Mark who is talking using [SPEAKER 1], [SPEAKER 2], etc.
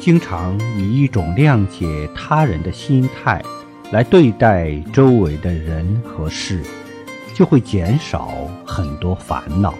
[SPEAKER 1] 经常以一种谅解他人的心态来对待周围的人和事就会减少很多烦恼。